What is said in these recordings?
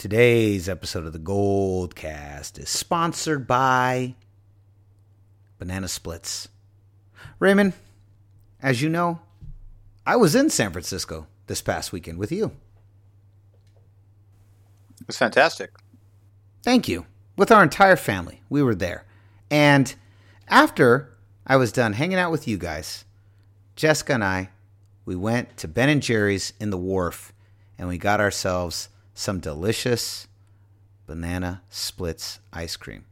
Today's episode of the Goldcast is sponsored by Banana Splits. Raymond, as you know, I was in San Francisco this past weekend with you. It was fantastic. Thank you. With our entire family, we were there. And after I was done hanging out with you guys, Jessica and I, we went to Ben and Jerry's in the wharf and we got ourselves some delicious banana splits ice cream.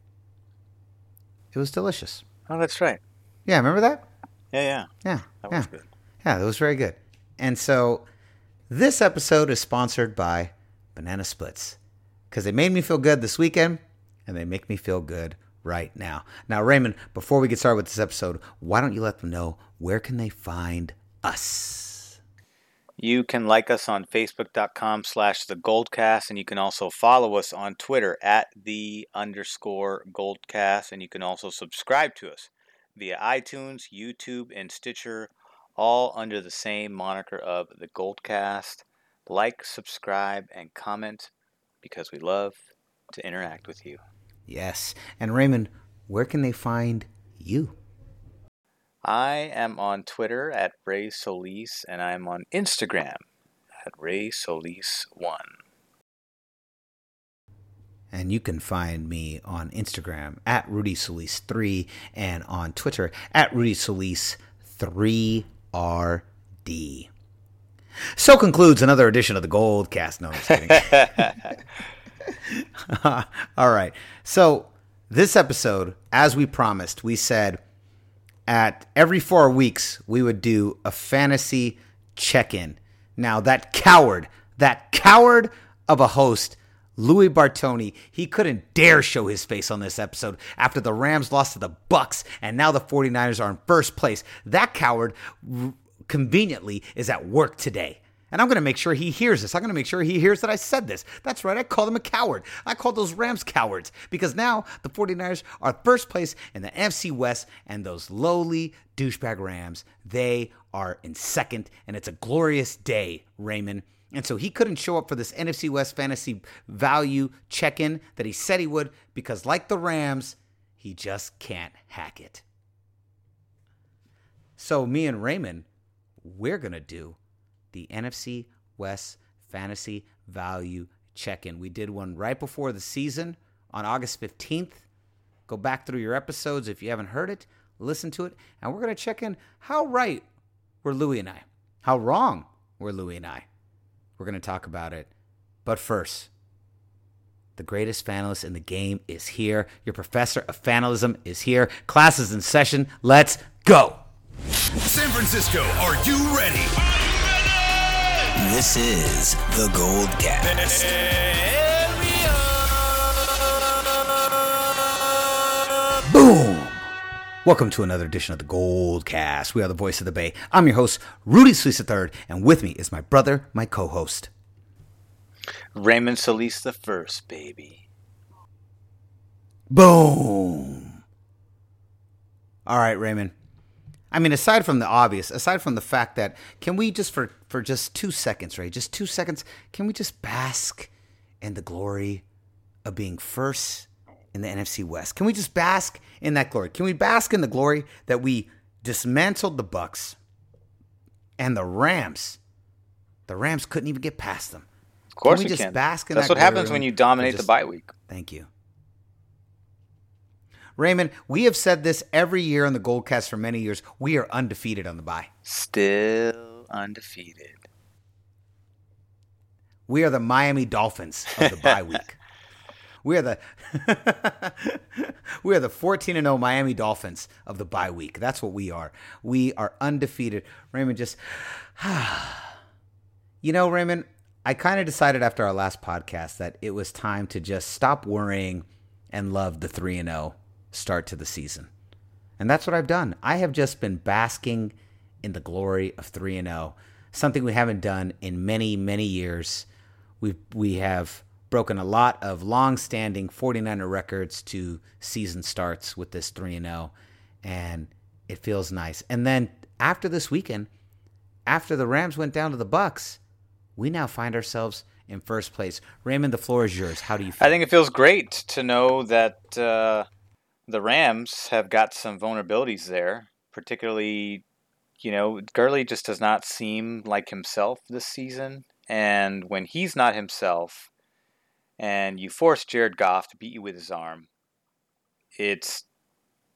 It was delicious. Oh, that's right. Yeah, remember that? Yeah, yeah. Yeah. That yeah. was good. Yeah, that was very good. And so this episode is sponsored by Banana Splits because they made me feel good this weekend and they make me feel good right now. Now, Raymond, before we get started with this episode, why don't you let them know where can they find us? You can like us on Facebook.com slash the Goldcast, and you can also follow us on Twitter at the underscore Goldcast, and you can also subscribe to us via iTunes, YouTube, and Stitcher, all under the same moniker of the Goldcast. Like, subscribe, and comment because we love to interact with you. Yes. And Raymond, where can they find you? I am on Twitter at Ray Solis, and I'm on Instagram at Ray Solis1. And you can find me on Instagram at Rudy Solis3 and on Twitter at Rudy Solis3RD. So concludes another edition of the Gold Cast. No, I'm just kidding. All right. So this episode, as we promised, we said at every four weeks we would do a fantasy check-in. Now that coward, that coward of a host, Louis Bartoni, he couldn't dare show his face on this episode after the Rams lost to the Bucs and now the 49ers are in first place. That coward conveniently is at work today. And I'm going to make sure he hears this. I'm going to make sure he hears that I said this. That's right. I called him a coward. I called those Rams cowards because now the 49ers are first place in the NFC West and those lowly douchebag Rams, they are in second. And it's a glorious day, Raymond. And so he couldn't show up for this NFC West fantasy value check in that he said he would because, like the Rams, he just can't hack it. So, me and Raymond, we're going to do the NFC West Fantasy Value Check In. We did one right before the season on August 15th. Go back through your episodes if you haven't heard it, listen to it, and we're going to check in how right were Louie and I, how wrong were Louie and I. We're going to talk about it. But first, the greatest fanalist in the game is here. Your professor of fanalism is here. Class is in session. Let's go. San Francisco, are you ready? This is the Gold Cast. Boom! Welcome to another edition of the Gold Cast. We are the voice of the Bay. I'm your host, Rudy Solis III, and with me is my brother, my co-host. Raymond Solis the first, baby. Boom! All right, Raymond. I mean, aside from the obvious, aside from the fact that, can we just for for just two seconds, right? Just two seconds, can we just bask in the glory of being first in the NFC West? Can we just bask in that glory? Can we bask in the glory that we dismantled the Bucs and the Rams? The Rams couldn't even get past them. Of course we we just can. bask in that? That's that what happens when you dominate just- the bye week. Thank you. Raymond, we have said this every year on the Goldcast for many years. We are undefeated on the bye. Still undefeated. We are the Miami Dolphins of the bye week. We are the we are the 14 and 0 Miami Dolphins of the bye week. That's what we are. We are undefeated. Raymond just You know, Raymond, I kind of decided after our last podcast that it was time to just stop worrying and love the 3 and 0 start to the season. And that's what I've done. I have just been basking in the glory of 3 and 0, something we haven't done in many, many years. We we have broken a lot of long-standing 49er records to season starts with this 3 and 0 and it feels nice. And then after this weekend, after the Rams went down to the Bucs, we now find ourselves in first place. Raymond, the floor is yours. How do you feel? I think it feels great to know that uh, the Rams have got some vulnerabilities there, particularly, you know, Gurley just does not seem like himself this season. And when he's not himself, and you force Jared Goff to beat you with his arm, it's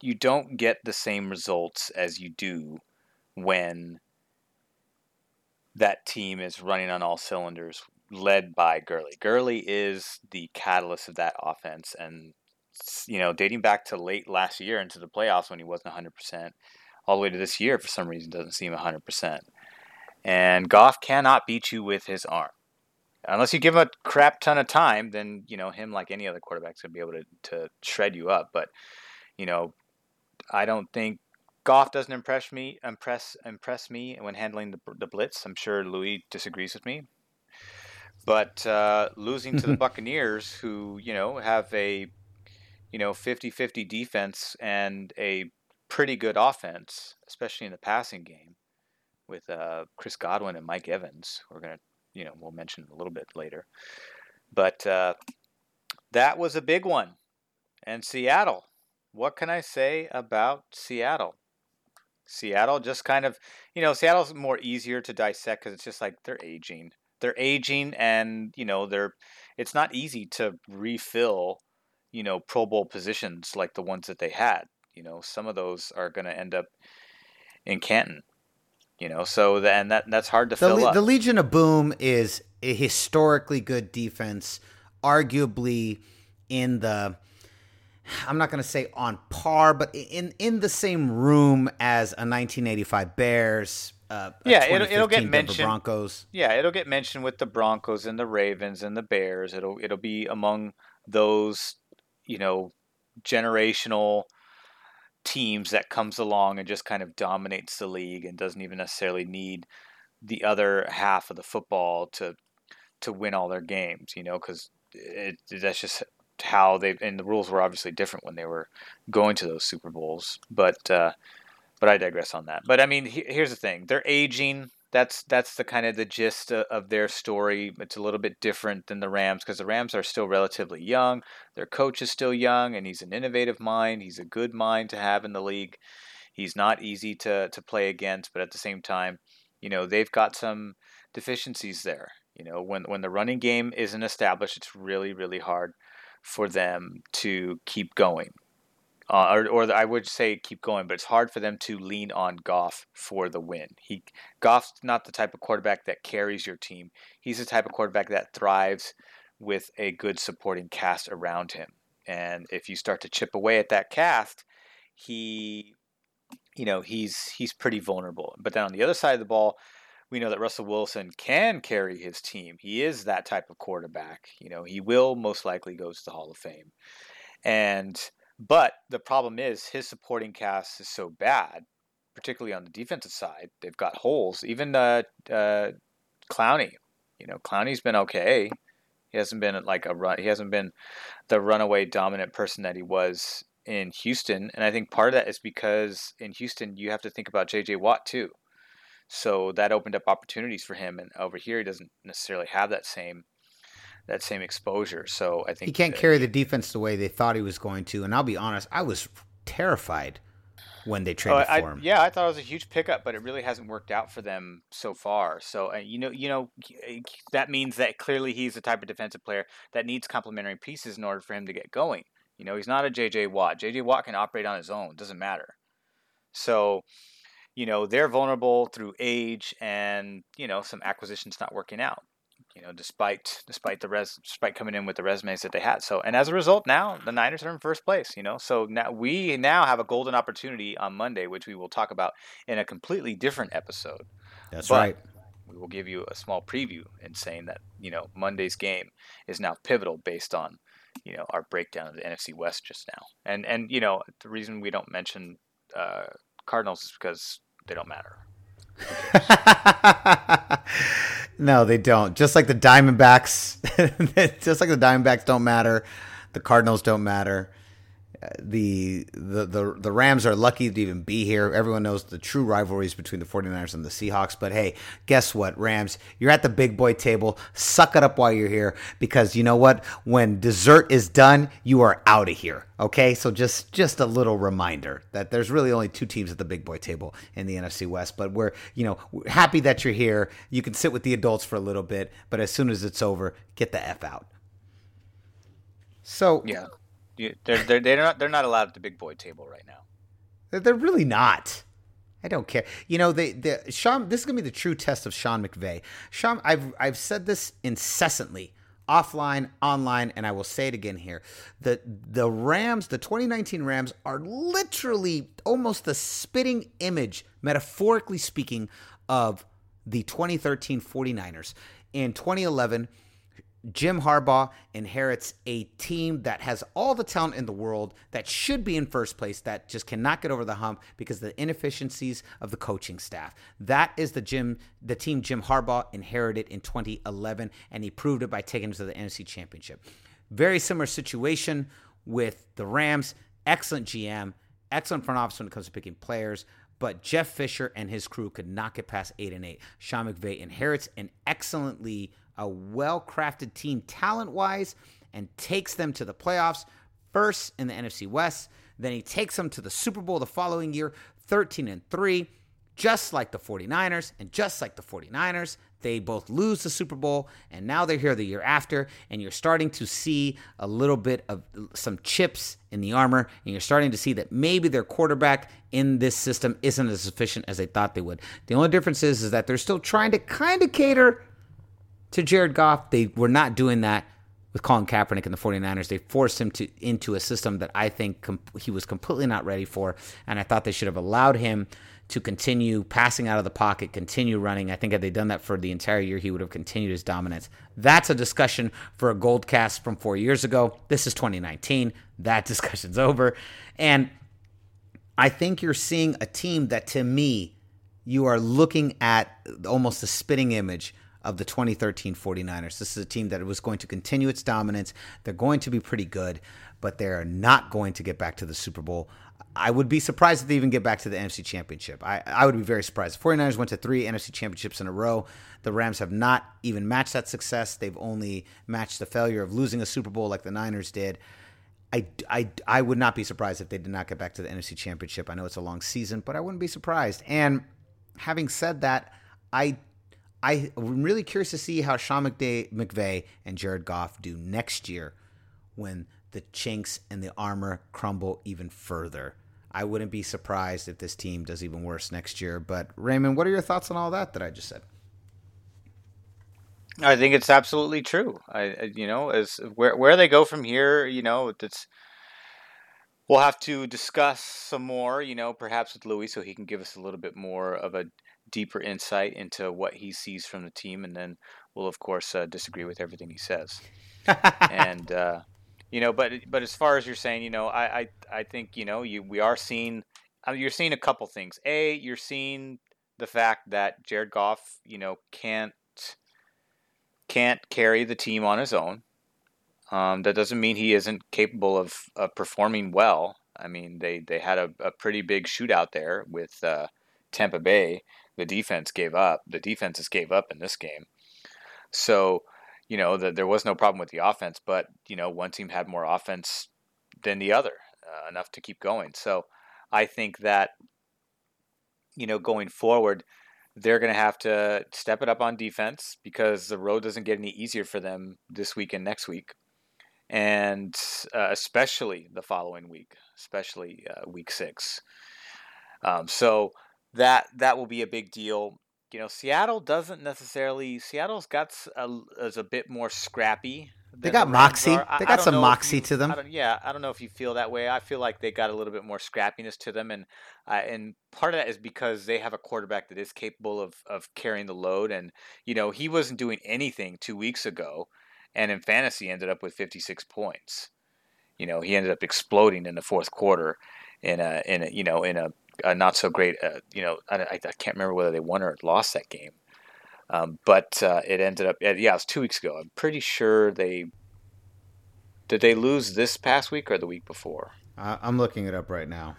you don't get the same results as you do when that team is running on all cylinders, led by Gurley. Gurley is the catalyst of that offense, and you know, dating back to late last year into the playoffs when he wasn't 100%, all the way to this year, for some reason, doesn't seem 100%. And Goff cannot beat you with his arm. Unless you give him a crap ton of time, then, you know, him, like any other quarterback, is going to be able to, to shred you up. But, you know, I don't think Goff doesn't impress me impress impress me when handling the, the blitz. I'm sure Louis disagrees with me. But uh, losing to the Buccaneers, who, you know, have a you know, 50-50 defense and a pretty good offense, especially in the passing game with uh, Chris Godwin and Mike Evans. We're going to, you know, we'll mention a little bit later. But uh, that was a big one. And Seattle, what can I say about Seattle? Seattle just kind of, you know, Seattle's more easier to dissect because it's just like they're aging. They're aging, and you know, they're. It's not easy to refill you know, Pro Bowl positions like the ones that they had. You know, some of those are going to end up in Canton. You know, so then that that's hard to the, fill up. The Legion of Boom is a historically good defense, arguably in the I'm not going to say on par, but in in the same room as a 1985 Bears. Uh, yeah, it'll, it'll get mentioned. Broncos. Yeah, it'll get mentioned with the Broncos and the Ravens and the Bears. It'll it'll be among those you know, generational teams that comes along and just kind of dominates the league and doesn't even necessarily need the other half of the football to to win all their games, you know, because that's just how they and the rules were obviously different when they were going to those Super Bowls. But uh, but I digress on that. But I mean, he, here's the thing: they're aging that's that's the kind of the gist of their story. It's a little bit different than the Rams because the Rams are still relatively young. Their coach is still young, and he's an innovative mind. He's a good mind to have in the league. He's not easy to to play against, but at the same time, you know they've got some deficiencies there. You know when when the running game isn't established, it's really really hard for them to keep going uh, or, or I would say keep going, but it's hard for them to lean on Goff for the win. He Goff's not the type of quarterback that carries your team. He's the type of quarterback that thrives with a good supporting cast around him. And if you start to chip away at that cast, he, you know, he's he's pretty vulnerable. But then on the other side of the ball, we know that Russell Wilson can carry his team. He is that type of quarterback. You know, he will most likely go to the Hall of Fame. And but the problem is his supporting cast is so bad, particularly on the defensive side. They've got holes. Even uh, uh, Clowney, you know, Clowney's been okay. He hasn't been like a run. He hasn't been the runaway dominant person that he was in Houston. And I think part of that is because in Houston you have to think about J.J. Watt too. So that opened up opportunities for him. And over here he doesn't necessarily have that same that same exposure. So I think he can't carry the defense the way they thought he was going to. And I'll be honest, I was terrified when they traded oh, I, for him. Yeah, I thought it was a huge pickup, but it really hasn't worked out for them so far. So uh, you know, you know, that means that clearly he's the type of defensive player that needs complementary pieces in order for him to get going. You know, he's not a JJ Watt. JJ Watt can operate on his own; doesn't matter. So, you know, they're vulnerable through age and you know some acquisitions not working out you know, despite despite the res despite coming in with the resumes that they had. So, and as a result, now the Niners are in first place. You know, so now we now have a golden opportunity on Monday, which we will talk about in a completely different episode. That's but right. We will give you a small preview in saying that you know Monday's game is now pivotal based on you know our breakdown of the NFC West just now. And and you know the reason we don't mention uh, Cardinals is because they don't matter. no, they don't. Just like the Diamondbacks, just like the Diamondbacks don't matter, the Cardinals don't matter. The, the the the Rams are lucky to even be here. Everyone knows the true rivalries between the 49ers and the Seahawks. But hey, guess what, Rams? You're at the big boy table. Suck it up while you're here because you know what? When dessert is done, you are out of here. Okay, so just just a little reminder that there's really only two teams at the big boy table in the NFC West. But we're you know happy that you're here. You can sit with the adults for a little bit, but as soon as it's over, get the f out. So yeah, they're they're they're not they're not allowed at the big boy table right now. They're really not. I don't care. You know, they the Sean. This is gonna be the true test of Sean McVay. Sean, I've I've said this incessantly, offline, online, and I will say it again here. The the Rams, the 2019 Rams, are literally almost the spitting image, metaphorically speaking, of the 2013 49ers. In 2011, Jim Harbaugh inherits a team that has all the talent in the world that should be in first place that just cannot get over the hump because of the inefficiencies of the coaching staff. That is the Jim the team Jim Harbaugh inherited in 2011 and he proved it by taking them to the NFC Championship. Very similar situation with the Rams, excellent GM, excellent front office when it comes to picking players, but Jeff Fisher and his crew could not get past 8 and 8. Sean McVay inherits an excellently a well crafted team talent wise and takes them to the playoffs first in the NFC West. Then he takes them to the Super Bowl the following year, 13 and 3, just like the 49ers. And just like the 49ers, they both lose the Super Bowl, and now they're here the year after, and you're starting to see a little bit of some chips in the armor, and you're starting to see that maybe their quarterback in this system isn't as efficient as they thought they would. The only difference is, is that they're still trying to kind of cater to Jared Goff. They were not doing that with Colin Kaepernick and the 49ers. They forced him to into a system that I think com- he was completely not ready for, and I thought they should have allowed him to continue passing out of the pocket, continue running. I think had they done that for the entire year, he would have continued his dominance. That's a discussion for a gold cast from four years ago. This is 2019. That discussion's over. And I think you're seeing a team that to me, you are looking at almost a spitting image of the 2013 49ers. This is a team that was going to continue its dominance. They're going to be pretty good, but they're not going to get back to the Super Bowl. I would be surprised if they even get back to the NFC Championship. I, I would be very surprised. The 49ers went to three NFC Championships in a row. The Rams have not even matched that success. They've only matched the failure of losing a Super Bowl like the Niners did. I, I, I would not be surprised if they did not get back to the NFC Championship. I know it's a long season, but I wouldn't be surprised. And having said that, I I'm really curious to see how Sean McVay and Jared Goff do next year when the chinks and the armor crumble even further. I wouldn't be surprised if this team does even worse next year. But Raymond, what are your thoughts on all that that I just said? I think it's absolutely true. I, you know, as where where they go from here, you know, it's we'll have to discuss some more. You know, perhaps with Louis, so he can give us a little bit more of a deeper insight into what he sees from the team, and then we'll of course uh, disagree with everything he says. and uh, you know, but but as far as you're saying, you know, I I, I think you know you we are seeing uh, you're seeing a couple things. A, you're seeing the fact that Jared Goff, you know, can't can't carry the team on his own. Um, that doesn't mean he isn't capable of, of performing well. I mean, they, they had a, a pretty big shootout there with uh, Tampa Bay, the defense gave up. The defenses gave up in this game. So, you know, the, there was no problem with the offense, but, you know, one team had more offense than the other, uh, enough to keep going. So I think that, you know, going forward, they're going to have to step it up on defense because the road doesn't get any easier for them this week and next week. And uh, especially the following week, especially uh, week six. Um, so that that will be a big deal. You know, Seattle doesn't necessarily. Seattle's got a, is a bit more scrappy. They got the moxie. They got some moxie you, to them. I yeah, I don't know if you feel that way. I feel like they got a little bit more scrappiness to them, and uh, and part of that is because they have a quarterback that is capable of of carrying the load. And you know, he wasn't doing anything two weeks ago, and in fantasy ended up with 56 points. You know, he ended up exploding in the fourth quarter in a in a you know in a uh, not so great. Uh, you know, I, I, can't remember whether they won or lost that game, um, but uh, it ended up. Yeah, it was two weeks ago. I'm pretty sure they did they lose this past week or the week before. I, I'm looking it up right now.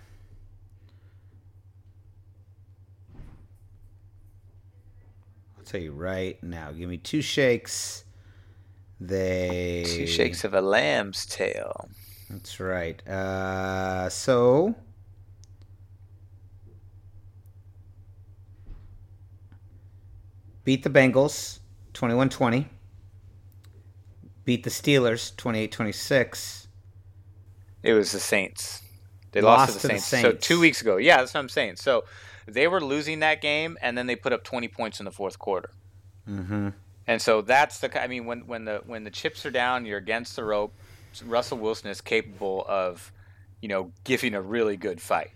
I'll tell you right now. Give me two shakes. They Two shakes of a lamb's tail. That's right. Uh, so beat the Bengals 21-20. Beat the Steelers 28-26. It was the Saints. They lost, Lost to the to the Saints. So two weeks ago. Yeah, that's what I'm saying. So they were losing that game, and then they put up 20 points in the fourth quarter. Mm-hmm. And so that's the. I mean, when when the when the chips are down, you're against the rope. Russell Wilson is capable of, you know, giving a really good fight.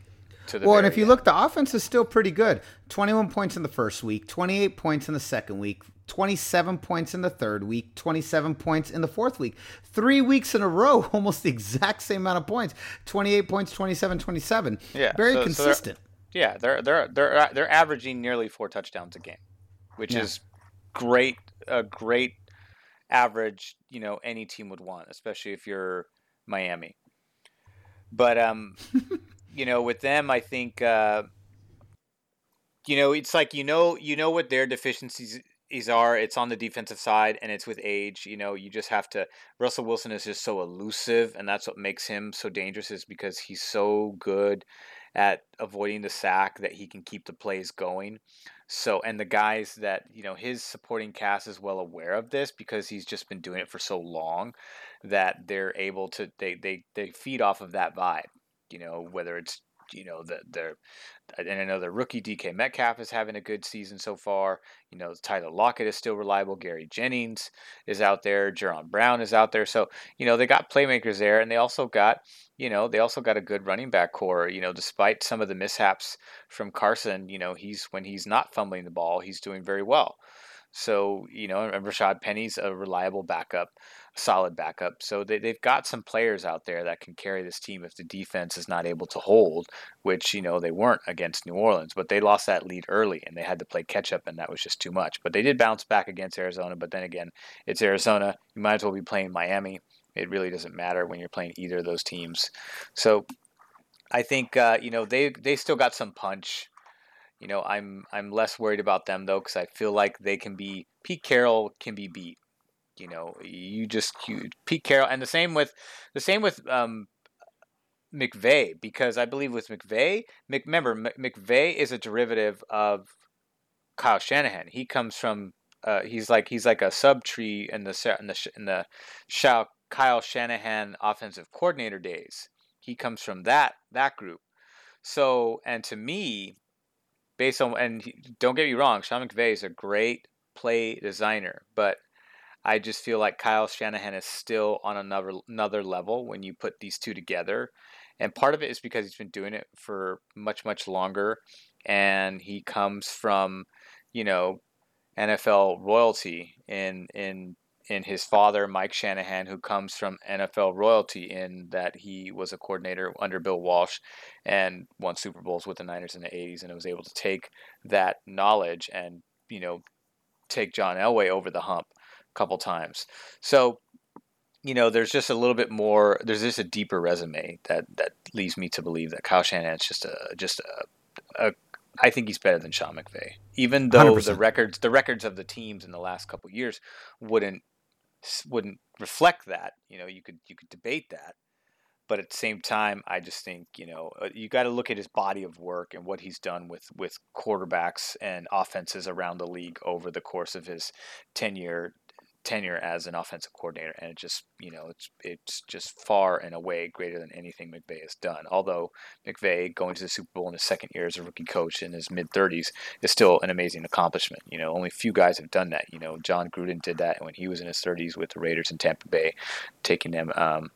To the Well, and if you end. look, the offense is still pretty good. 21 points in the first week, 28 points in the second week, 27 points in the third week, 27 points in the fourth week. Three weeks in a row, almost the exact same amount of points 28 points, 27, 27. Yeah, Very so- so they're- consistent. Yeah, they're they're they're they're averaging nearly four touchdowns a game, which Yeah. is great. A great average, you know, any team would want, especially if you're Miami. But um, you know, with them, I think uh, you know it's like you know you know what their deficiencies is are. It's on the defensive side, and it's with age. You know, you just have to. Russell Wilson is just so elusive, and that's what makes him so dangerous. Is because he's so good at avoiding the sack that he can keep the plays going. So, and the guys that, you know, his supporting cast is well aware of this because he's just been doing it for so long that they're able to, they, they, they feed off of that vibe, you know, whether it's, you know, that they're, and I know the rookie DK Metcalf is having a good season so far. You know, Tyler Lockett is still reliable. Gary Jennings is out there. Jaron Brown is out there. So, you know, they got playmakers there and they also got, you know, they also got a good running back corps. You know, despite some of the mishaps from Carson, you know, he's when he's not fumbling the ball, he's doing very well. So, you know, Rashad Penny's a reliable backup, solid backup. So they, they've got some players out there that can carry this team if the defense is not able to hold, which, you know, they weren't against New Orleans, but they lost that lead early and they had to play catch up, and that was just too much. But they did bounce back against Arizona. But then again, it's Arizona. You might as well be playing Miami. It really doesn't matter when you're playing either of those teams. So I think, uh, you know, they, they still got some punch. You know, I'm I'm less worried about them though because I feel like they can be Pete Carroll can be beat. You know, you just you, Pete Carroll, and the same with the same with um, McVay because I believe with McVay, Mc, remember M- McVay is a derivative of Kyle Shanahan. He comes from uh, he's like he's like a sub tree in the in the in the Shao Kyle Shanahan offensive coordinator days. He comes from that that group. So, and to me, based on and don't get me wrong, Sean McVay is a great play designer, but I just feel like Kyle Shanahan is still on another another level when you put these two together. And part of it is because he's been doing it for much much longer and he comes from, you know, NFL royalty in in in his father Mike Shanahan who comes from NFL royalty in that he was a coordinator under Bill Walsh and won Super Bowls with the Niners in the 80s and was able to take that knowledge and, you know, take John Elway over the hump a couple times. So, you know, there's just a little bit more there's just a deeper resume that that leads me to believe that Kyle Shanahan's just a just a, a I think he's better than Sean McVay. Even though the 100%. records the records of the teams in the last couple years wouldn't wouldn't reflect that. You know, you could you could debate that, but at the same time, I just think you know uh, you got to look at his body of work and what he's done with with quarterbacks and offenses around the league over the course of his tenure tenure as an offensive coordinator, and it just you know it's it's just far and away greater than anything McVay has done. Although McVay going to the Super Bowl in his second year as a rookie coach in his mid 30s is still an amazing accomplishment. You know, only a few guys have done that. You know, Jon Gruden did that when he was in his 30s with the Raiders in Tampa Bay, taking them. Um,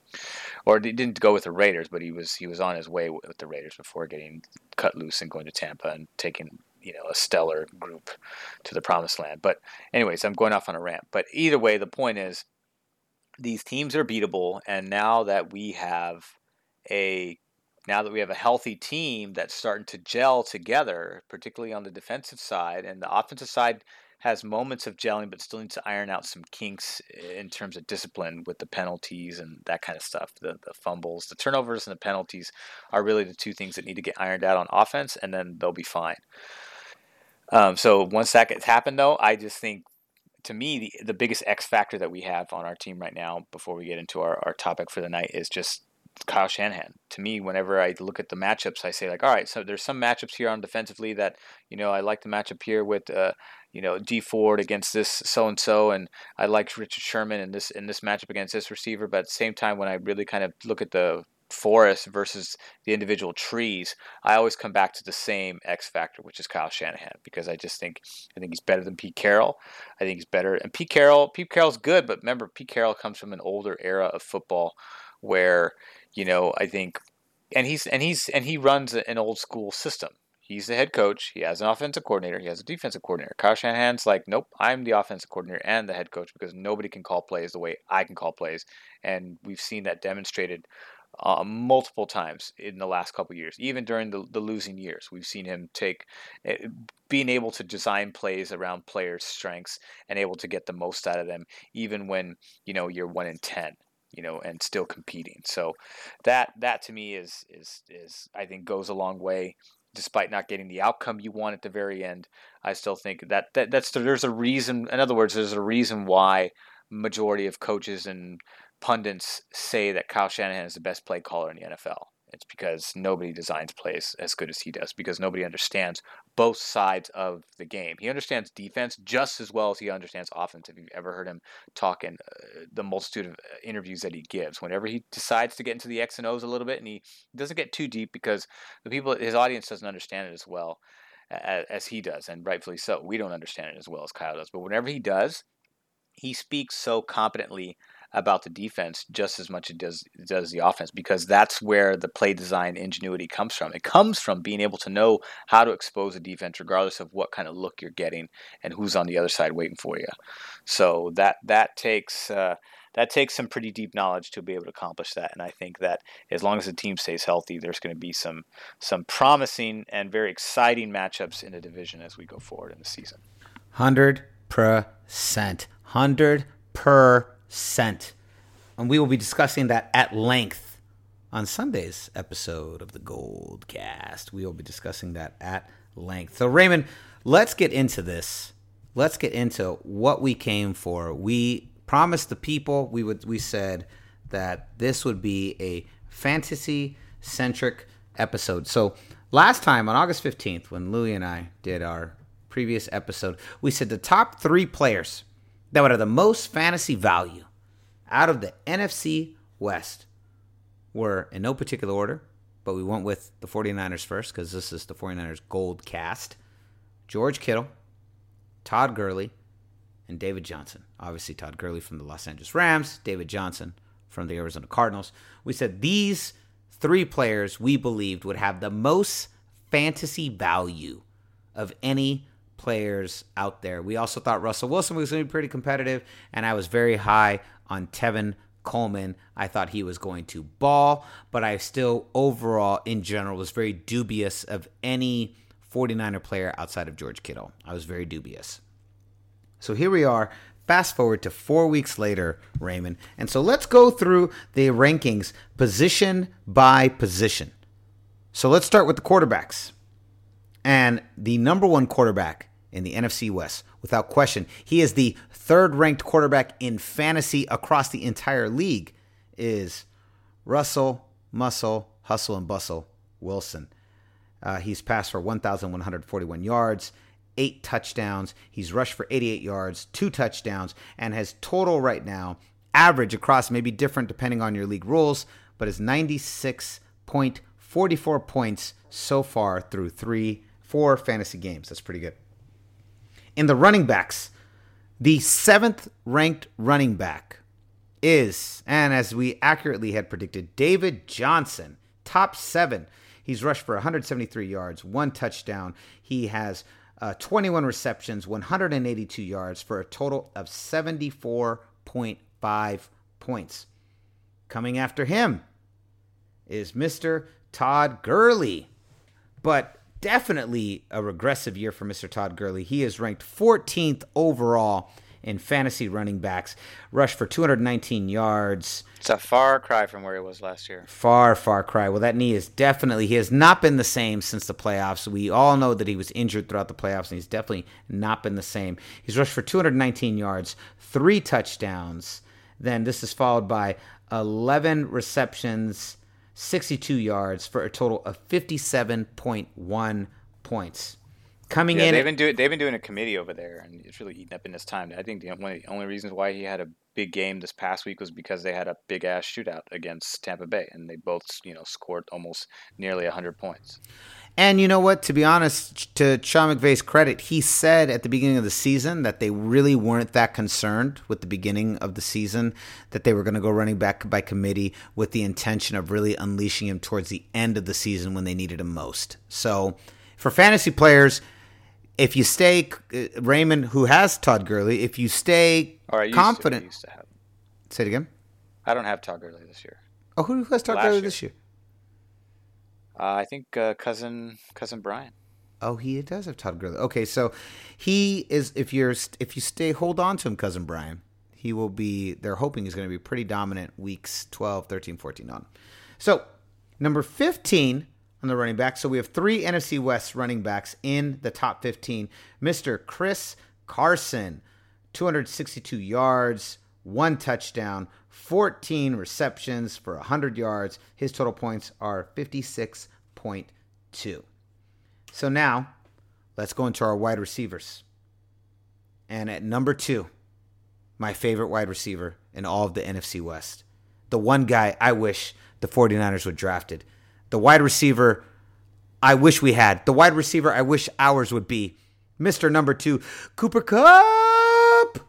or he didn't go with the Raiders, but he was he was on his way with the Raiders before getting cut loose and going to Tampa and taking you know a stellar group to the promised land. But anyways, I'm going off on a rant. But either way, the point is these teams are beatable, and now that we have a now that we have a healthy team that's starting to gel together, particularly on the defensive side and the offensive side, has moments of gelling, but still needs to iron out some kinks in terms of discipline with the penalties and that kind of stuff. The the fumbles, the turnovers, and the penalties are really the two things that need to get ironed out on offense, and then they'll be fine. Um, so once that gets happened, though, I just think to me the, the biggest X factor that we have on our team right now, before we get into our, our topic for the night, is just Kyle Shanahan. To me, whenever I look at the matchups, I say like, all right, so there's some matchups here on defensively that you know I like the matchup here with uh, you know Dee Ford against this so and so, and I like Richard Sherman in this in this matchup against this receiver. But at the same time, when I really kind of look at the forest versus the individual trees, I always come back to the same X factor, which is Kyle Shanahan, because I just think I think he's better than Pete Carroll. I think he's better, and Pete Carroll, Pete Carroll's good, but remember, Pete Carroll comes from an older era of football where you know I think, and he's and he's and he runs an old school system. He's the head coach. He has an offensive coordinator. He has a defensive coordinator. Kyle Shanahan's like, nope, I'm the offensive coordinator and the head coach because nobody can call plays the way I can call plays, and we've seen that demonstrated uh, multiple times in the last couple years, even during the, the losing years. We've seen him take uh, being able to design plays around players' strengths and able to get the most out of them, even when you know you're one in ten, you know, and still competing. So that that to me is is is I think goes a long way. Despite not getting the outcome you want at the very end, I still think that, that that's there's a reason. In other words, there's a reason why majority of coaches and pundits say that Kyle Shanahan is the best play caller in the NFL. It's because nobody designs plays as good as he does because nobody understands both sides of the game. He understands defense just as well as he understands offense. If you've ever heard him talk in uh, the multitude of uh, interviews that he gives, whenever he decides to get into the X and O's a little bit, and he doesn't get too deep because the people, his audience doesn't understand it as well as, as he does, and rightfully so. We don't understand it as well as Kyle does, but whenever he does, he speaks so competently about the defense just as much as it does does the offense because that's where the play design ingenuity comes from. It comes from being able to know how to expose a defense regardless of what kind of look you're getting and who's on the other side waiting for you. So that that takes uh, that takes some pretty deep knowledge to be able to accomplish that. And I think that as long as the team stays healthy, there's going to be some some promising and very exciting matchups in the division as we go forward in the season. Hundred percent, hundred per Sent. And we will be discussing that at length on Sunday's episode of the Gold Cast. We will be discussing that at length. So, Raymond, let's get into this. Let's get into what we came for. We promised the people, we would we said that this would be a fantasy centric episode. So, last time on August 15th, when Louie and I did our previous episode, we said the top three players that would have the most fantasy value out of the NFC West were in no particular order, but we went with the 49ers first because this is the 49ers gold cast. George Kittle, Todd Gurley, and David Johnson. Obviously, Todd Gurley from the Los Angeles Rams, David Johnson from the Arizona Cardinals. We said these three players we believed would have the most fantasy value of any players out there. We also thought Russell Wilson was going to be pretty competitive, and I was very high on Tevin Coleman. I thought he was going to ball, but I still, overall, in general, was very dubious of any 49er player outside of George Kittle. I was very dubious. So here we are. Fast forward to four weeks later, Raymond. And so let's go through the rankings position by position. So let's start with the quarterbacks. And the number one quarterback in the NFC West, without question. He is the third ranked quarterback in fantasy across the entire league, is Russell, Muscle, Hustle, and Bustle Wilson. Uh, he's passed for 1,141 yards, eight touchdowns. He's rushed for 88 yards, two touchdowns, and has total right now, average across maybe different depending on your league rules, but is 96.44 points so far through three, four fantasy games. That's pretty good. In the running backs, the seventh ranked running back is, and as we accurately had predicted, David Johnson, top seven. He's rushed for 173 yards, one touchdown. He has uh, 21 receptions, 182 yards for a total of 74.5 points. Coming after him is Mr. Todd Gurley. But definitely a regressive year for Mr. Todd Gurley. He is ranked 14th overall in fantasy running backs, rushed for 219 yards. It's a far cry from where he was last year. Far, far cry. Well, that knee is definitely, he has not been the same since the playoffs. We all know that he was injured throughout the playoffs, and he's definitely not been the same. He's rushed for 219 yards, three touchdowns. Then this is followed by 11 receptions, 62 yards for a total of 57.1 points. Coming Yeah, in, they've been doing they've been doing a committee over there, and it's really eating up in his time. I think the one of the only reasons why he had a big game this past week was because they had a big ass shootout against Tampa Bay, and they both you know scored almost nearly hundred points. And you know what? To be honest, to Sean McVay's credit, he said at the beginning of the season that they really weren't that concerned with the beginning of the season, that they were going to go running back by committee with the intention of really unleashing him towards the end of the season when they needed him most. So, for fantasy players, if you stay, uh, Raymond, who has Todd Gurley, if you stay All right, used To, confident, to say it again. I don't have Todd Gurley this year. Oh, who has Todd Last Gurley year. this year? Uh, I think uh, cousin cousin Brian. Oh, he does have Todd Gurley. Okay, so he is. If you're if you stay, hold on to him, cousin Brian. He will be. They're hoping he's going to be pretty dominant weeks 12, 13, 14 on. So number fifteen on the running back. So we have three NFC West running backs in the top fifteen. Mister Chris Carson, two hundred sixty-two yards, one touchdown. 14 receptions for 100 yards. His total points are 56.2. So now, let's go into our wide receivers. And at number two, my favorite wide receiver in all of the NFC West. The one guy I wish the 49ers would drafted. The wide receiver I wish we had. The wide receiver I wish ours would be. Mr. Number Two, Cooper Kupp.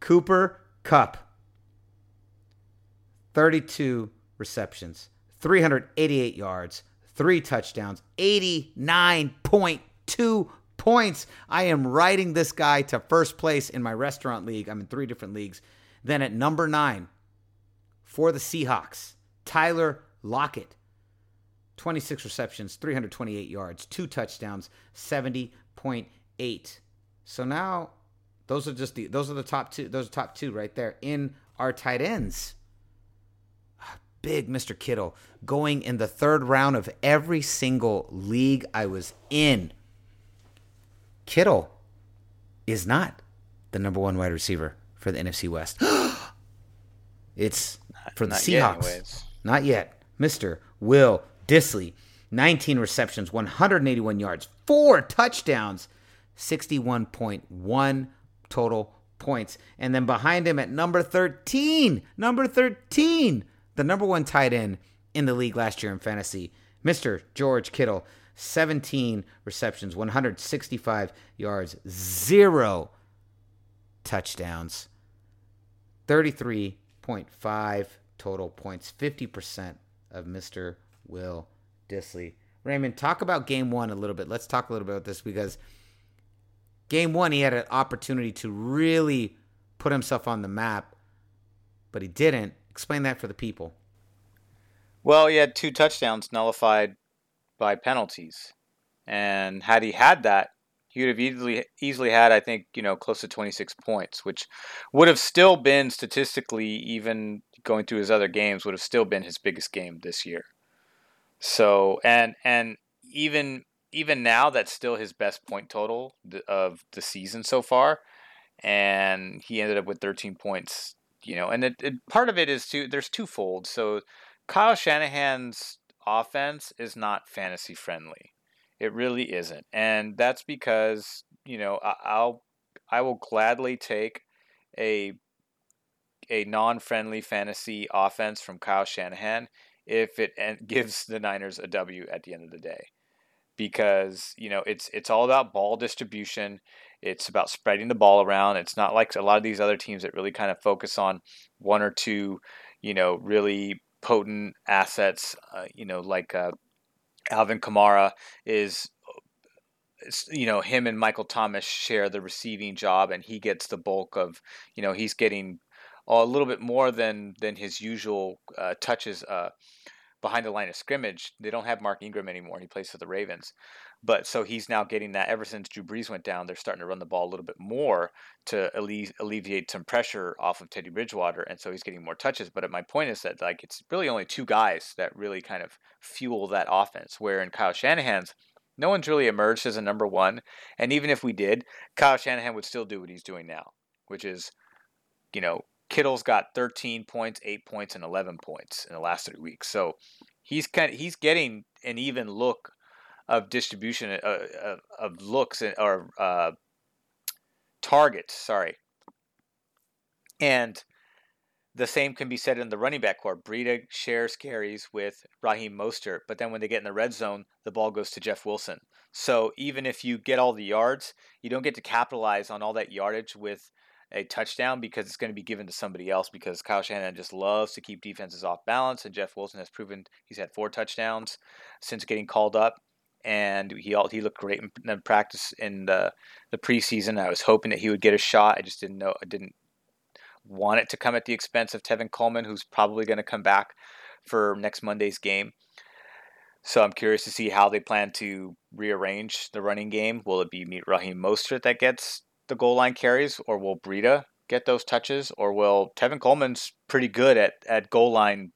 Cooper Kupp. 32 receptions, 388 yards, three touchdowns, 89.2 points. I am riding this guy to first place in my restaurant league. I'm in three different leagues. Then at number nine for the Seahawks, Tyler Lockett. 26 receptions, 328 yards, two touchdowns, 70.8. So now those are just the those are the top two those are top two right there in our tight ends. Big Mr. Kittle going in the third round of every single league I was in. Kittle is not the number one wide receiver for the NFC West. it's for the Not yet, Seahawks. anyways. Not yet. Mr. Will Dissly, 19 receptions, 181 yards, four touchdowns, 61.1 total points. And then behind him at number 13, number 13, the number one tight end in the league last year in fantasy, Mr. George Kittle, 17 receptions, 165 yards, zero touchdowns. 33.5 total points, 50% of Mr. Will Dissly. Raymond, talk about game one a little bit. Let's talk a little bit about this because game one, he had an opportunity to really put himself on the map, but he didn't. Explain that for the people. Well, he had two touchdowns nullified by penalties, and had he had that, he would have easily easily had, I think, you know, close to 26 points, which would have still been statistically, even going through his other games, would have still been his biggest game this year. So, and and even even now, that's still his best point total of the season so far, and he ended up with 13 points. You know, and it, it, part of it is too. There's twofold. So, Kyle Shanahan's offense is not fantasy friendly. It really isn't, and that's because you know I, I'll I will gladly take a a non-friendly fantasy offense from Kyle Shanahan if it gives the Niners a W at the end of the day, because you know it's it's all about ball distribution. It's about spreading the ball around. It's not like a lot of these other teams that really kind of focus on one or two, you know, really potent assets. Uh, you know, like uh, Alvin Kamara is, you know, him and Michael Thomas share the receiving job, and he gets the bulk of, you know, he's getting a little bit more than than his usual uh, touches uh, behind the line of scrimmage. They don't have Mark Ingram anymore. He plays for the Ravens. But so he's now getting that ever since Drew Brees went down, they're starting to run the ball a little bit more to alle- alleviate some pressure off of Teddy Bridgewater. And so he's getting more touches. But uh, my point is that like it's really only two guys that really kind of fuel that offense. Where in Kyle Shanahan's, no one's really emerged as a number one. And even if we did, Kyle Shanahan would still do what he's doing now, which is, you know, Kittle's got 13 points, 8 points, and 11 points in the last three weeks. So he's kind of, he's getting an even look of distribution uh, of, of looks and, or uh, targets. Sorry, and the same can be said in the running back corps. Breida shares carries with Raheem Mostert, but then when they get in the red zone, the ball goes to Jeff Wilson. So even if you get all the yards, you don't get to capitalize on all that yardage with a touchdown because it's going to be given to somebody else because Kyle Shanahan just loves to keep defenses off balance, and Jeff Wilson has proven he's had four touchdowns since getting called up and he he looked great in, practice in the the preseason. I was hoping that he would get a shot. I just didn't know. I didn't want it to come at the expense of Tevin Coleman, who's probably going to come back for next Monday's game. So I'm curious to see how they plan to rearrange the running game. Will it be Raheem Mostert that gets the goal line carries, or will Breida get those touches, or will Tevin Coleman's pretty good at, at goal line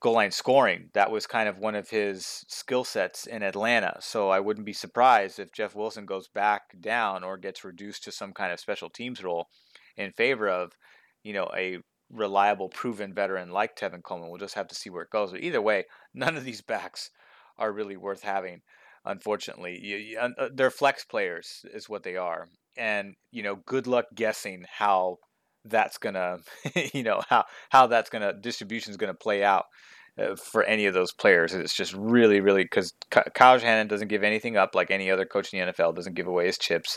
goal line scoring. That was kind of one of his skill sets in Atlanta. So I wouldn't be surprised if Jeff Wilson goes back down or gets reduced to some kind of special teams role in favor of, you know, a reliable, proven veteran like Tevin Coleman. We'll just have to see where it goes. But either way, none of these backs are really worth having. Unfortunately, uh, they're flex players, is what they are, and you know, good luck guessing how that's gonna, you know, how how that's gonna distribution is gonna play out uh, for any of those players. It's just really, really because Kyle Shanahan doesn't give anything up like any other coach in the NFL, doesn't give away his chips.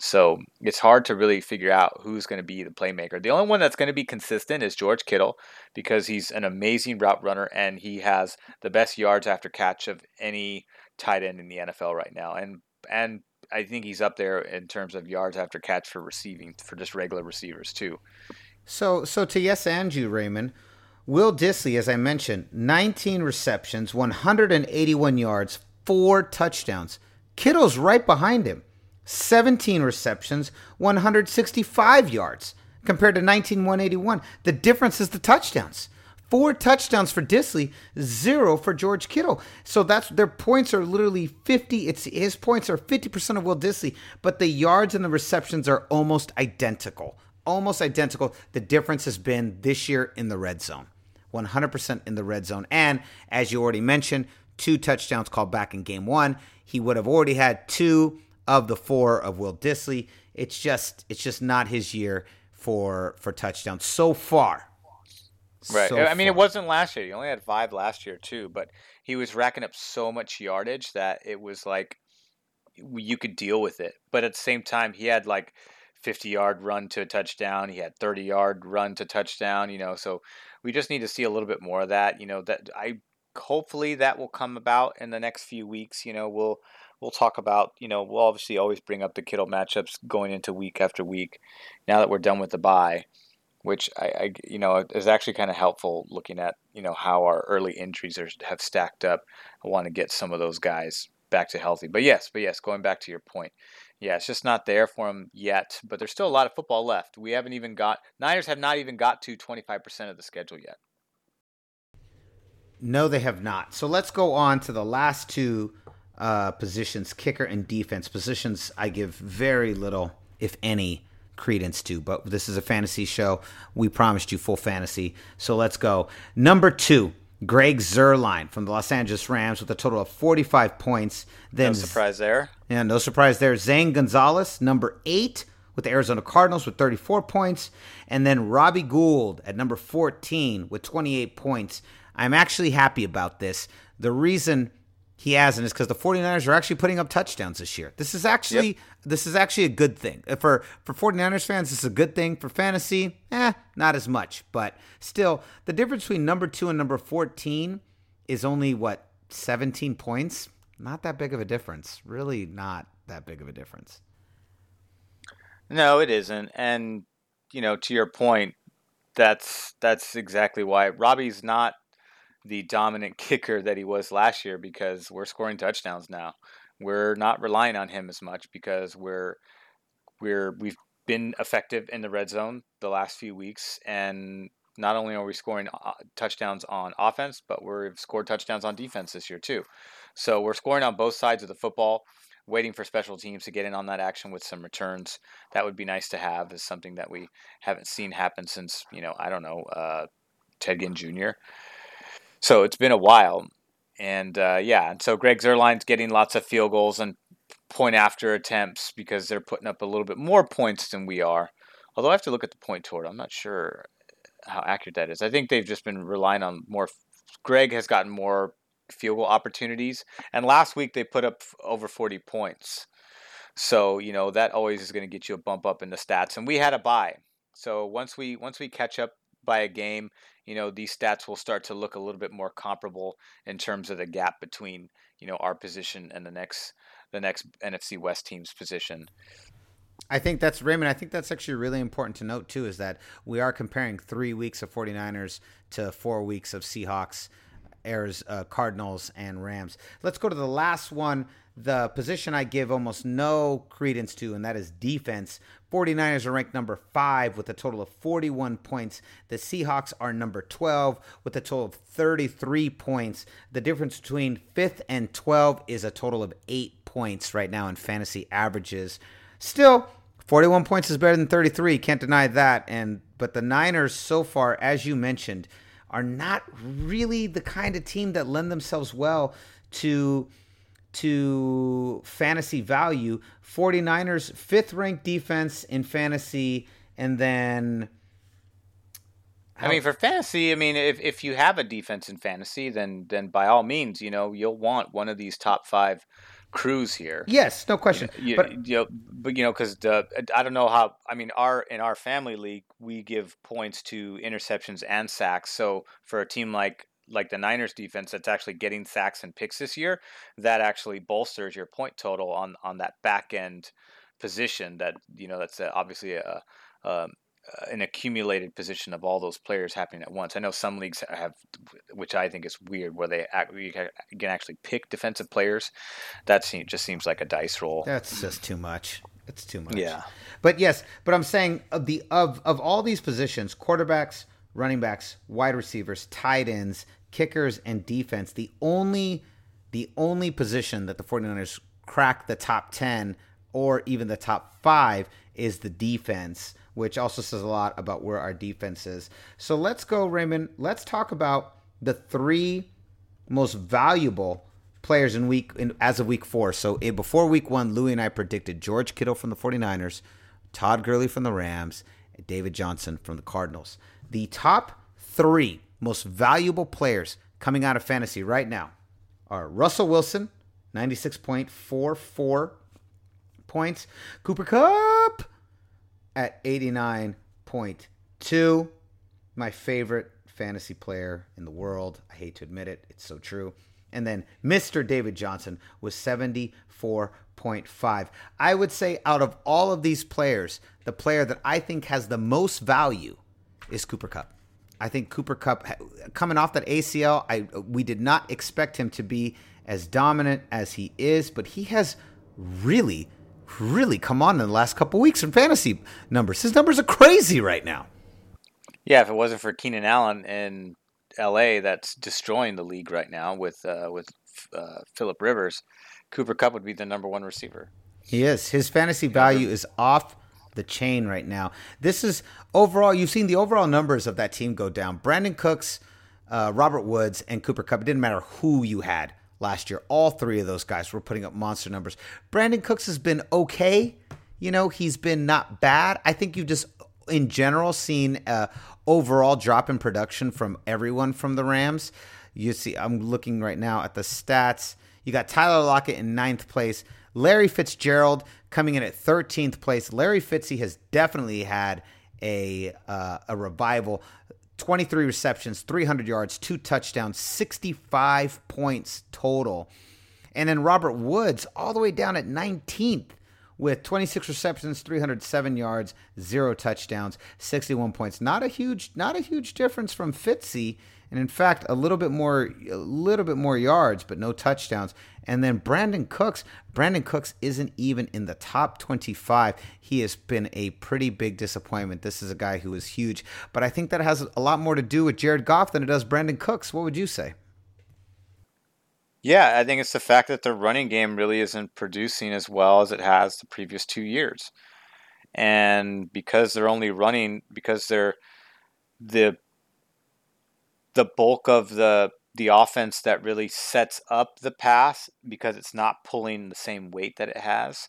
So it's hard to really figure out who's going to be the playmaker. The only one that's going to be consistent is George Kittle because he's an amazing route runner and he has the best yards after catch of any tight end in the NFL right now. And and I think he's up there in terms of yards after catch for receiving for just regular receivers too. So so to yes and you, Raymond. Will Dissly, as I mentioned, 19 receptions, 181 yards, four touchdowns. Kittle's right behind him. 17 receptions, 165 yards compared to 19 181. The difference is the touchdowns. Four touchdowns for Dissly, zero for George Kittle. So that's their points are literally 50. It's his points are 50% of Will Dissly, but the yards and the receptions are almost identical. Almost identical. The difference has been this year in the red zone. 100% in the red zone. And as you already mentioned, two touchdowns called back in game one. He would have already had two of the four of Will Dissly. It's just it's just not his year for for touchdowns so far. Right. So I mean, it wasn't last year. He only had five last year too, but he was racking up so much yardage that it was like you could deal with it. But at the same time, he had like 50 yard run to a touchdown. He had 30 yard run to touchdown. You know, so we just need to see a little bit more of that. You know, that I hopefully that will come about in the next few weeks. You know, we'll we'll talk about. You know, we'll obviously always bring up the Kittle matchups going into week after week. Now that we're done with the bye, which I, I you know is actually kind of helpful looking at you know how our early injuries are, have stacked up. I want to get some of those guys back to healthy. But yes, but yes, going back to your point, yeah, it's just not there for them yet. But there's still a lot of football left. We haven't even got Niners have not even got to 25% of the schedule yet. No, they have not. So let's go on to the last two uh, positions, kicker and defense positions. I give very little, if any, credence to. But this is a fantasy show. We promised you full fantasy. So let's go. Number two, Greg Zuerlein from the Los Angeles Rams with a total of 45 points. Then, no surprise there. Yeah, no surprise there. Zane Gonzalez, number eight with the Arizona Cardinals with 34 points. And then Robbie Gould at number 14 with 28 points. I'm actually happy about this. The reason he hasn't is because the 49ers are actually putting up touchdowns this year. This is actually yep. this is actually a good thing. Uh, for for 49ers fans, this is a good thing. For fantasy, eh, not as much. But still, the difference between number two and number 14 is only what 17 points. Not that big of a difference. Really not that big of a difference. No, it isn't. And you know, to your point, that's that's exactly why Robbie's not the dominant kicker that he was last year because we're scoring touchdowns now. We're not relying on him as much because we're we're we've been effective in the red zone the last few weeks and not only are we scoring uh, touchdowns on offense, but we've scored touchdowns on defense this year too. So we're scoring on both sides of the football, waiting for special teams to get in on that action with some returns. That would be nice to have is something that we haven't seen happen since, you know, I don't know, uh, Ted Ginn Jr. So it's been a while. And uh, yeah, and so Greg Zuerlein's getting lots of field goals and point after attempts because they're putting up a little bit more points than we are. Although I have to look at the point total. I'm not sure how accurate that is. I think they've just been relying on more. Greg has gotten more field goal opportunities, and last week they put up over 40 points. So you know that always is going to get you a bump up in the stats. And we had a bye, so once we once we catch up by a game, you know these stats will start to look a little bit more comparable in terms of the gap between you know our position and the next the next NFC West team's position. I think that's Raymond. I think that's actually really important to note too is that we are comparing three weeks of 49ers to four weeks of Seahawks, Airs, uh, Cardinals, and Rams. Let's go to the last one, the position I give almost no credence to, and that is defense. 49ers are ranked number five with a total of 41 points. The Seahawks are number 12 with a total of 33 points. The difference between fifth and 12 is a total of eight points right now in fantasy averages. Still, 41 points is better than 33. Can't deny that. And but the Niners so far, as you mentioned, are not really the kind of team that lend themselves well to to fantasy value. 49ers fifth ranked defense in fantasy and then I mean, for fantasy, I mean, if, if you have a defense in fantasy, then then by all means, you know, you'll want one of these top five crews here. Yes, no question. You, but you know, but you know, because I don't know how. I mean, our in our family league, we give points to interceptions and sacks. So for a team like like the Niners defense that's actually getting sacks and picks this year, that actually bolsters your point total on on that back end position. That you know, that's obviously a, a uh, an accumulated position of all those players happening at once. I know some leagues have, which I think is weird, where they act, you can actually pick defensive players. That seems, just seems like a dice roll. That's just too much. It's too much. Yeah. But yes, but I'm saying of the of of all these positions, quarterbacks, running backs, wide receivers, tight ends, kickers, and defense, the only the only position that the 49ers crack the top 10 or even the top 5 is the defense which also says a lot about where our defense is. So let's go, Raymond. Let's talk about the three most valuable players in week in, as of week four. So eh, before week one, Louis and I predicted George Kittle from the 49ers, Todd Gurley from the Rams, David Johnson from the Cardinals. The top three most valuable players coming out of fantasy right now are Russell Wilson, 96.44 points, Cooper Kupp at 89.2. My favorite fantasy player in the world. I hate to admit it, it's so true. And then Mr. David Johnson was 74.5. I would say out of all of these players, the player that I think has the most value is Cooper Kupp. I think Cooper Kupp coming off that ACL, I we did not expect him to be as dominant as he is, but he has really really come on in the last couple weeks in fantasy numbers. His numbers are crazy right now. Yeah, if it wasn't for Keenan Allen in L.A., that's destroying the league right now with uh, with uh, Philip Rivers, Cooper Kupp would be the number one receiver. He is. His fantasy value is off the chain right now. This is overall. You've seen the overall numbers of that team go down. Brandin Cooks, uh, Robert Woods, and Cooper Kupp. It didn't matter who you had last year. All three of those guys were putting up monster numbers. Brandin Cooks has been okay. You know, he's been not bad. I think you've just, in general, seen a overall drop in production from everyone from the Rams. You see, I'm looking right now at the stats. You got Tyler Lockett in ninth place. Larry Fitzgerald coming in at 13th place. Larry Fitzy has definitely had a uh, a revival. 23 receptions, 300 yards, two touchdowns, 65 points total. And then Robert Woods all the way down at 19th with 26 receptions, 307 yards, zero touchdowns, 61 points. Not a huge, not a huge difference from Fitzy, and in fact, a little bit more, a little bit more yards, but no touchdowns. And then Brandin Cooks, Brandin Cooks isn't even in the top 25. He has been a pretty big disappointment. This is a guy who is huge, but I think that has a lot more to do with Jared Goff than it does Brandin Cooks. What would you say? Yeah, I think it's the fact that the running game really isn't producing as well as it has the previous two years. And because they're only running because they're the the bulk of the the offense that really sets up the pass because it's not pulling the same weight that it has.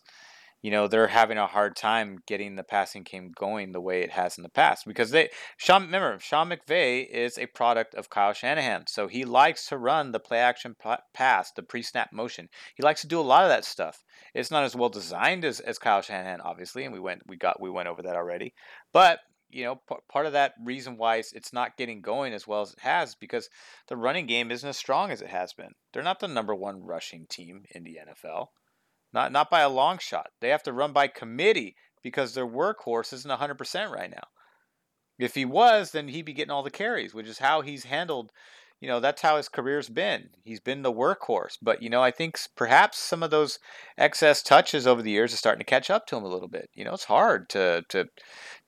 You know they're having a hard time getting the passing game going the way it has in the past because they Sean remember Sean McVay is a product of Kyle Shanahan. So he likes to run the play action pass the pre snap motion. He likes to do a lot of that stuff. It's not as well designed as, as Kyle Shanahan obviously and we went we got we went over that already. But you know p- part of that reason why it's, not getting going as well as it has because the running game isn't as strong as it has been they're not the number one rushing team in the NFL not not by a long shot. They have to run by committee because their workhorse isn't 100% right now. If he was, then he'd be getting all the carries, which is how he's handled. You know, that's how his career's been. He's been the workhorse. But, you know, I think perhaps some of those excess touches over the years are starting to catch up to him a little bit. You know, it's hard to to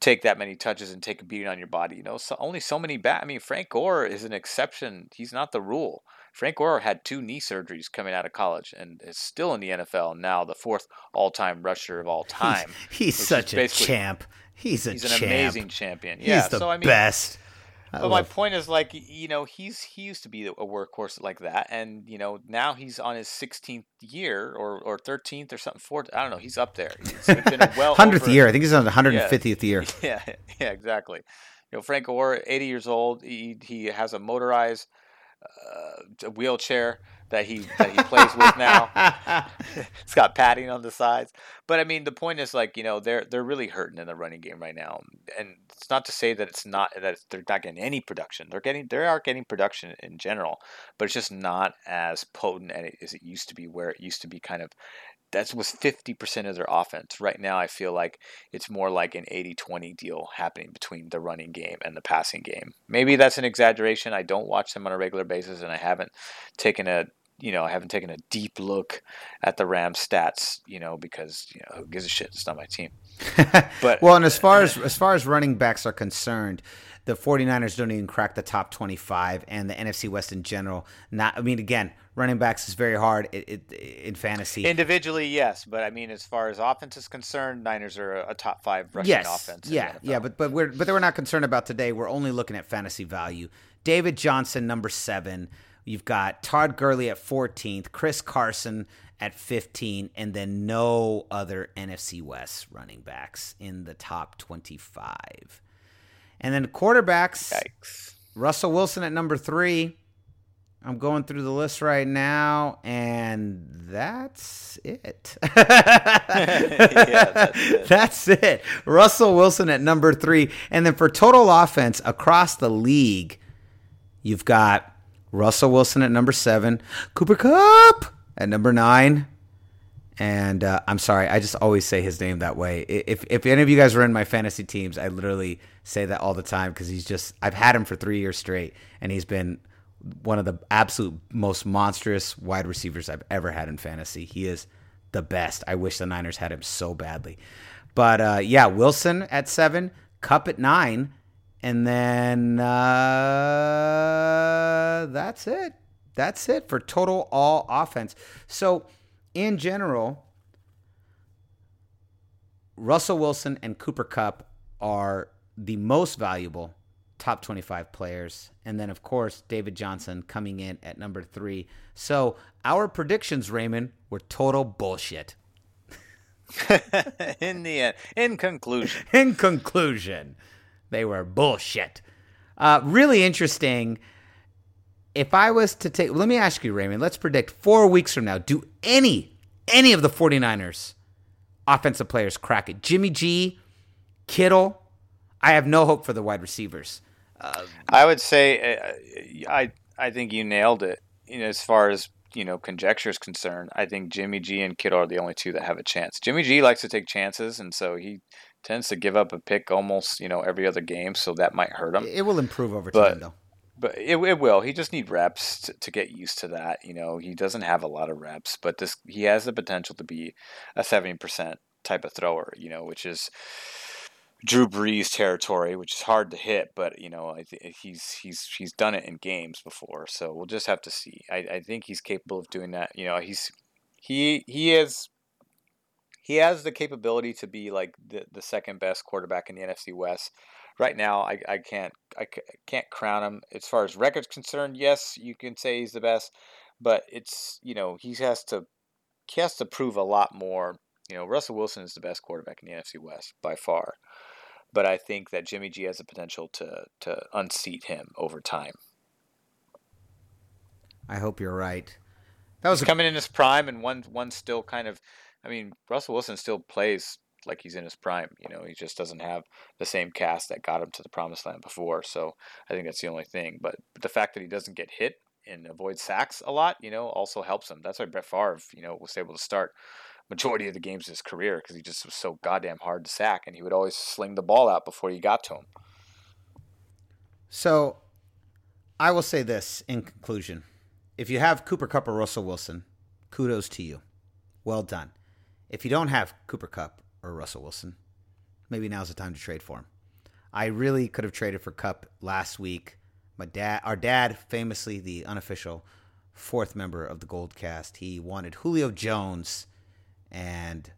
take that many touches and take a beating on your body. You know, so only so many bat. I mean, Frank Gore is an exception. He's not the rule. Frank Gore had two knee surgeries coming out of college and is still in the NFL now, the fourth all-time rusher of all time. He's, he's such a champ. He's a he's an champ. amazing champion. Yeah, he's the so I mean, best. But my point is like you know he's he used to be a workhorse like that, and you know now he's on his 16th year or or 13th or something. Fourth, I don't know. He's up there. He's been well hundredth over, year. I think he's on the 150th year. Yeah, yeah, exactly. You know, Frank Gore, 80 years old. He he has a motorized uh, wheelchair that he that he plays with now. it's got padding on the sides. But I mean, the point is like you know they're they're really hurting in the running game right now, and it's not to say that it's not that they're not getting any production. They're getting they are getting production in general, but it's just not as potent as it used to be. Where it used to be kind of that was 50% of their offense. Right now, I feel like it's more like an 80 20 deal happening between the running game and the passing game. Maybe that's an exaggeration. I don't watch them on a regular basis, and I haven't taken a you know, I haven't taken a deep look at the Rams stats, you know, because you know who gives a shit? It's not my team. But well, and as far as as far as running backs are concerned, the 49ers don't even crack the top 25 and the NFC West in general. Not I mean again, running backs is very hard it, it, in fantasy. Individually, yes, but I mean as far as offense is concerned, Niners are a, a top 5 rushing yes. offense. Yeah. Yeah, but but we're but we're not concerned about today. We're only looking at fantasy value. David Johnson number 7. You've got Todd Gurley at 14th, Chris Carson at 15, and then no other NFC West running backs in the top 25. And then quarterbacks, Yikes. Russell Wilson at number three. I'm going through the list right now, and that's it. yeah, that's it. That's it. Russell Wilson at number three. And then for total offense across the league, you've got Russell Wilson at number seven, Cooper Kupp at number nine. And uh, I'm sorry, I just always say his name that way. If if any of you guys are in my fantasy teams, I literally say that all the time because he's just I've had him for three years straight, and he's been one of the absolute most monstrous wide receivers I've ever had in fantasy. He is the best. I wish the Niners had him so badly. But uh, yeah, Wilson at seven, Kupp at nine, and then uh, that's it. That's it for total all offense. So, in general, Russell Wilson and Cooper Kupp are the most valuable top 25 players. And then, of course, David Johnson coming in at number three. So, our predictions, Raymond, were total bullshit. in the end, in conclusion, In conclusion, they were bullshit. Uh, really interesting. If I was to take, let me ask you, Raymond, let's predict four weeks from now, do any, any of the 49ers offensive players crack it? Jimmy G, Kittle, I have no hope for the wide receivers. I would say uh, I I think you nailed it. You know, as far as you know conjecture is concerned, I think Jimmy G and Kittle are the only two that have a chance. Jimmy G likes to take chances, and so he tends to give up a pick almost you know every other game, so that might hurt him. It will improve over But- time, though. But it, it will. He just need reps to, to get used to that. You know, he doesn't have a lot of reps, but this he has the potential to be a seventy percent type of thrower. You know, which is Drew Brees territory, which is hard to hit. But you know, I th- he's he's he's done it in games before, so we'll just have to see. I, I think he's capable of doing that. You know, he's he he is he has the capability to be like the, the second best quarterback in the NFC West. Right now, I, I can't I can't crown him as far as records concerned. Yes, you can say he's the best, but it's you know he has to he has to prove a lot more. You know, Russell Wilson is the best quarterback in the NFC West by far, but I think that Jimmy G has the potential to to unseat him over time. I hope you're right. That was He's a, coming in his prime, and one one still kind of. I mean, Russell Wilson still plays like he's in his prime. You know, he just doesn't have the same cast that got him to the promised land before. So I think that's the only thing. But the fact that he doesn't get hit and avoid sacks a lot, you know, also helps him. That's why Brett Favre, you know, was able to start majority of the games of his career because he just was so goddamn hard to sack, and he would always sling the ball out before you got to him. So, I will say this in conclusion: if you have Cooper Kupp or Russell Wilson, kudos to you, well done. If you don't have Cooper Kupp or Russell Wilson, maybe now's the time to trade for him. I really could have traded for Kupp last week. My dad, our dad, famously the unofficial fourth member of the Gold Cast, he wanted Julio Jones and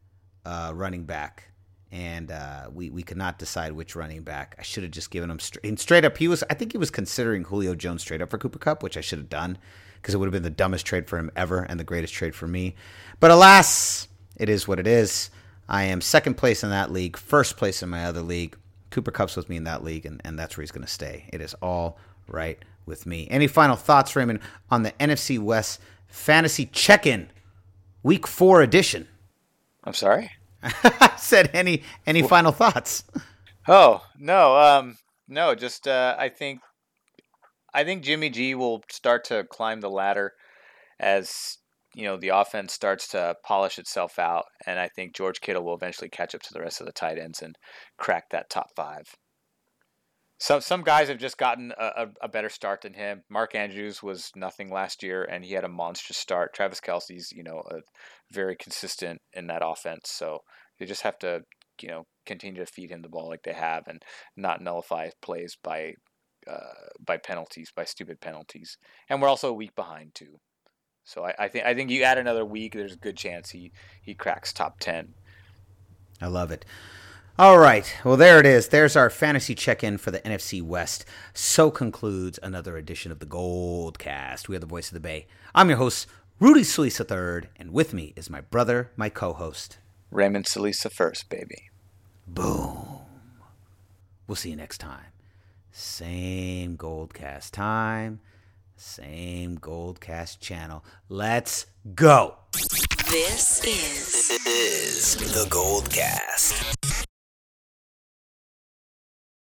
uh, running back, and uh, we we could not decide which running back. I should have just given him straight, straight up. He was, I think, he was considering Julio Jones straight up for Cooper Kupp, which I should have done because it would have been the dumbest trade for him ever and the greatest trade for me. But alas, it is what it is. I am second place in that league, first place in my other league. Cooper Kupp's with me in that league, and, and that's where he's going to stay. It is all right with me. Any final thoughts, Raymond, on the NFC West Fantasy Check In Week Four edition? I'm sorry. I said any any final thoughts? Oh no, um, no. Just uh, I think, I think Jimmy G will start to climb the ladder as you know the offense starts to polish itself out, and I think George Kittle will eventually catch up to the rest of the tight ends and crack that top five. Some some guys have just gotten a, a, better start than him. Mark Andrews was nothing last year, and he had a monstrous start. Travis Kelce's you know a, very consistent in that offense, so they just have to you know continue to feed him the ball like they have and not nullify plays by uh, by penalties by stupid penalties and we're also a week behind too so I, I think I think you add another week there's a good chance he he cracks top 10 I love it. All right. Well, there it is. There's our fantasy check in for the NFC West. So concludes another edition of the Gold Cast. We are the voice of the Bay. I'm your host, Rudy Solis III, and with me is my brother, my co host. Raymond Salisa first baby Boom. We'll see you next time. Same Gold Cast time, same Goldcast channel. Let's go. This is, this is the Gold Cast.